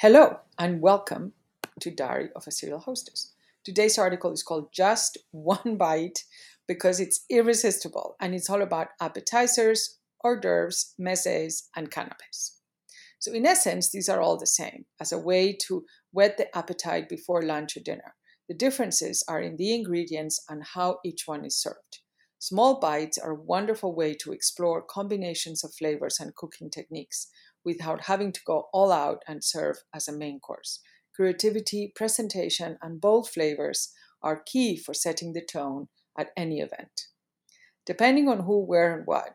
Hello and welcome to Diary of a Serial Hostess. Today's article is called Just One Bite because it's irresistible and it's all about appetizers, hors d'oeuvres, mezes, and canapes. So, in essence, these are all the same as a way to whet the appetite before lunch or dinner. The differences are in the ingredients and how each one is served. Small bites are a wonderful way to explore combinations of flavors and cooking techniques without having to go all out and serve as a main course. Creativity, presentation, and bold flavors are key for setting the tone at any event. Depending on who, where, and what,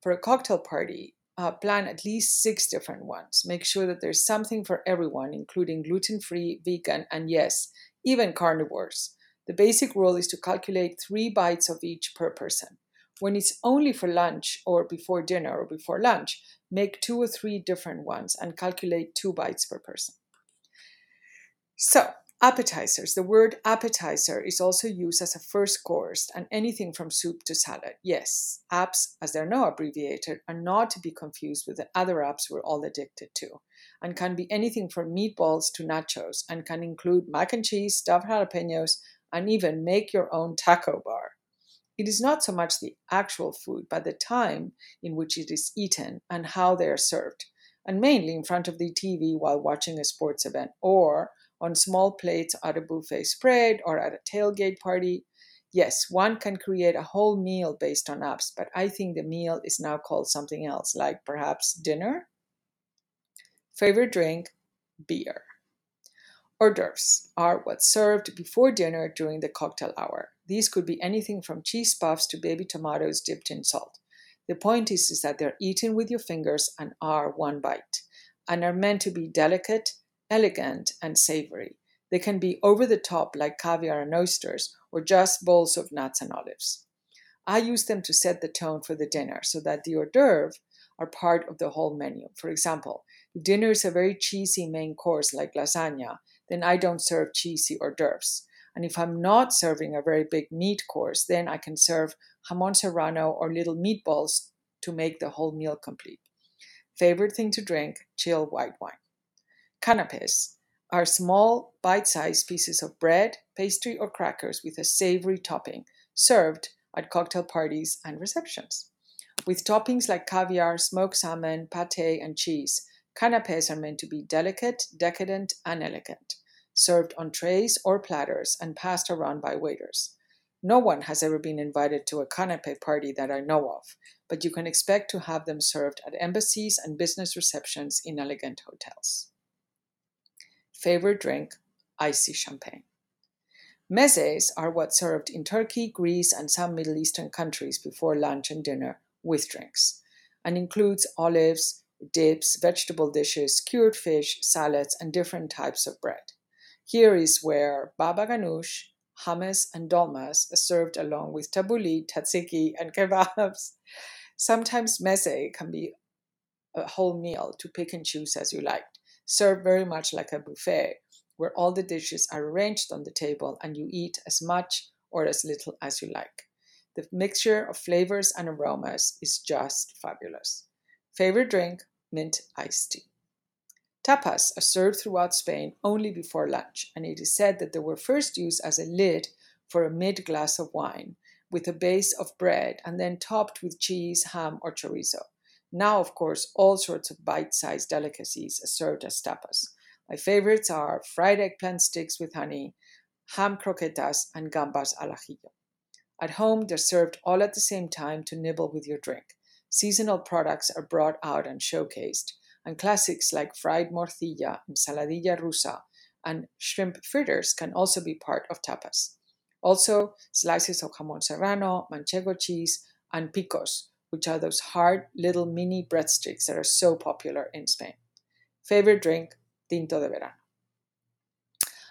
for a cocktail party, uh, plan at least six different ones. Make sure that there's something for everyone, including gluten free, vegan, and yes, even carnivores. The basic rule is to calculate three bites of each per person. When it's only for lunch or before dinner or before lunch, make two or three different ones and calculate two bites per person. So, appetizers. The word appetizer is also used as a first course and anything from soup to salad. Yes, apps, as they're now abbreviated, are not to be confused with the other apps we're all addicted to and can be anything from meatballs to nachos and can include mac and cheese, stuffed jalapenos, and even make your own taco bar. It is not so much the actual food, but the time in which it is eaten and how they are served, and mainly in front of the TV while watching a sports event or on small plates at a buffet spread or at a tailgate party. Yes, one can create a whole meal based on apps, but I think the meal is now called something else, like perhaps dinner. Favorite drink? Beer. Hors d'oeuvres are what's served before dinner during the cocktail hour. These could be anything from cheese puffs to baby tomatoes dipped in salt. The point is, is that they're eaten with your fingers and are one bite, and are meant to be delicate, elegant, and savory. They can be over the top like caviar and oysters, or just bowls of nuts and olives. I use them to set the tone for the dinner so that the hors d'oeuvre are part of the whole menu. For example, if dinner is a very cheesy main course like lasagna, then I don't serve cheesy hors d'oeuvres. And if I'm not serving a very big meat course, then I can serve jamon serrano or little meatballs to make the whole meal complete. Favorite thing to drink chill white wine. Canapes are small, bite sized pieces of bread, pastry, or crackers with a savory topping served at cocktail parties and receptions. With toppings like caviar, smoked salmon, pate, and cheese, canapes are meant to be delicate, decadent, and elegant served on trays or platters and passed around by waiters. No one has ever been invited to a canape party that I know of, but you can expect to have them served at embassies and business receptions in elegant hotels. Favorite drink? Icy champagne. Mezes are what's served in Turkey, Greece, and some Middle Eastern countries before lunch and dinner with drinks, and includes olives, dips, vegetable dishes, cured fish, salads, and different types of bread. Here is where baba ganoush, hummus, and dolmas are served along with tabbouleh, tzatziki, and kebabs. Sometimes meze can be a whole meal to pick and choose as you like, served very much like a buffet, where all the dishes are arranged on the table and you eat as much or as little as you like. The mixture of flavors and aromas is just fabulous. Favorite drink? Mint iced tea. Tapas are served throughout Spain only before lunch, and it is said that they were first used as a lid for a mid glass of wine, with a base of bread and then topped with cheese, ham, or chorizo. Now, of course, all sorts of bite sized delicacies are served as tapas. My favorites are fried eggplant sticks with honey, ham croquetas, and gambas al ajillo. At home, they're served all at the same time to nibble with your drink. Seasonal products are brought out and showcased and classics like fried morcilla, ensaladilla rusa, and shrimp fritters can also be part of tapas. Also, slices of jamon serrano, manchego cheese, and picos, which are those hard little mini breadsticks that are so popular in Spain. Favorite drink, tinto de verano.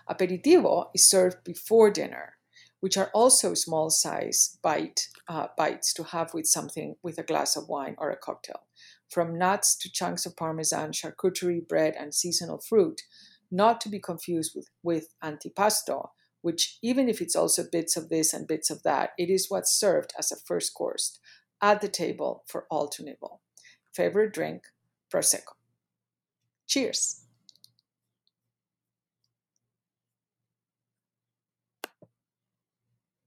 Aperitivo is served before dinner, which are also small size bite, uh, bites to have with something with a glass of wine or a cocktail from nuts to chunks of parmesan, charcuterie, bread, and seasonal fruit, not to be confused with, with antipasto, which, even if it's also bits of this and bits of that, it is what's served as a first course at the table for all to nibble. Favorite drink? Prosecco. Cheers!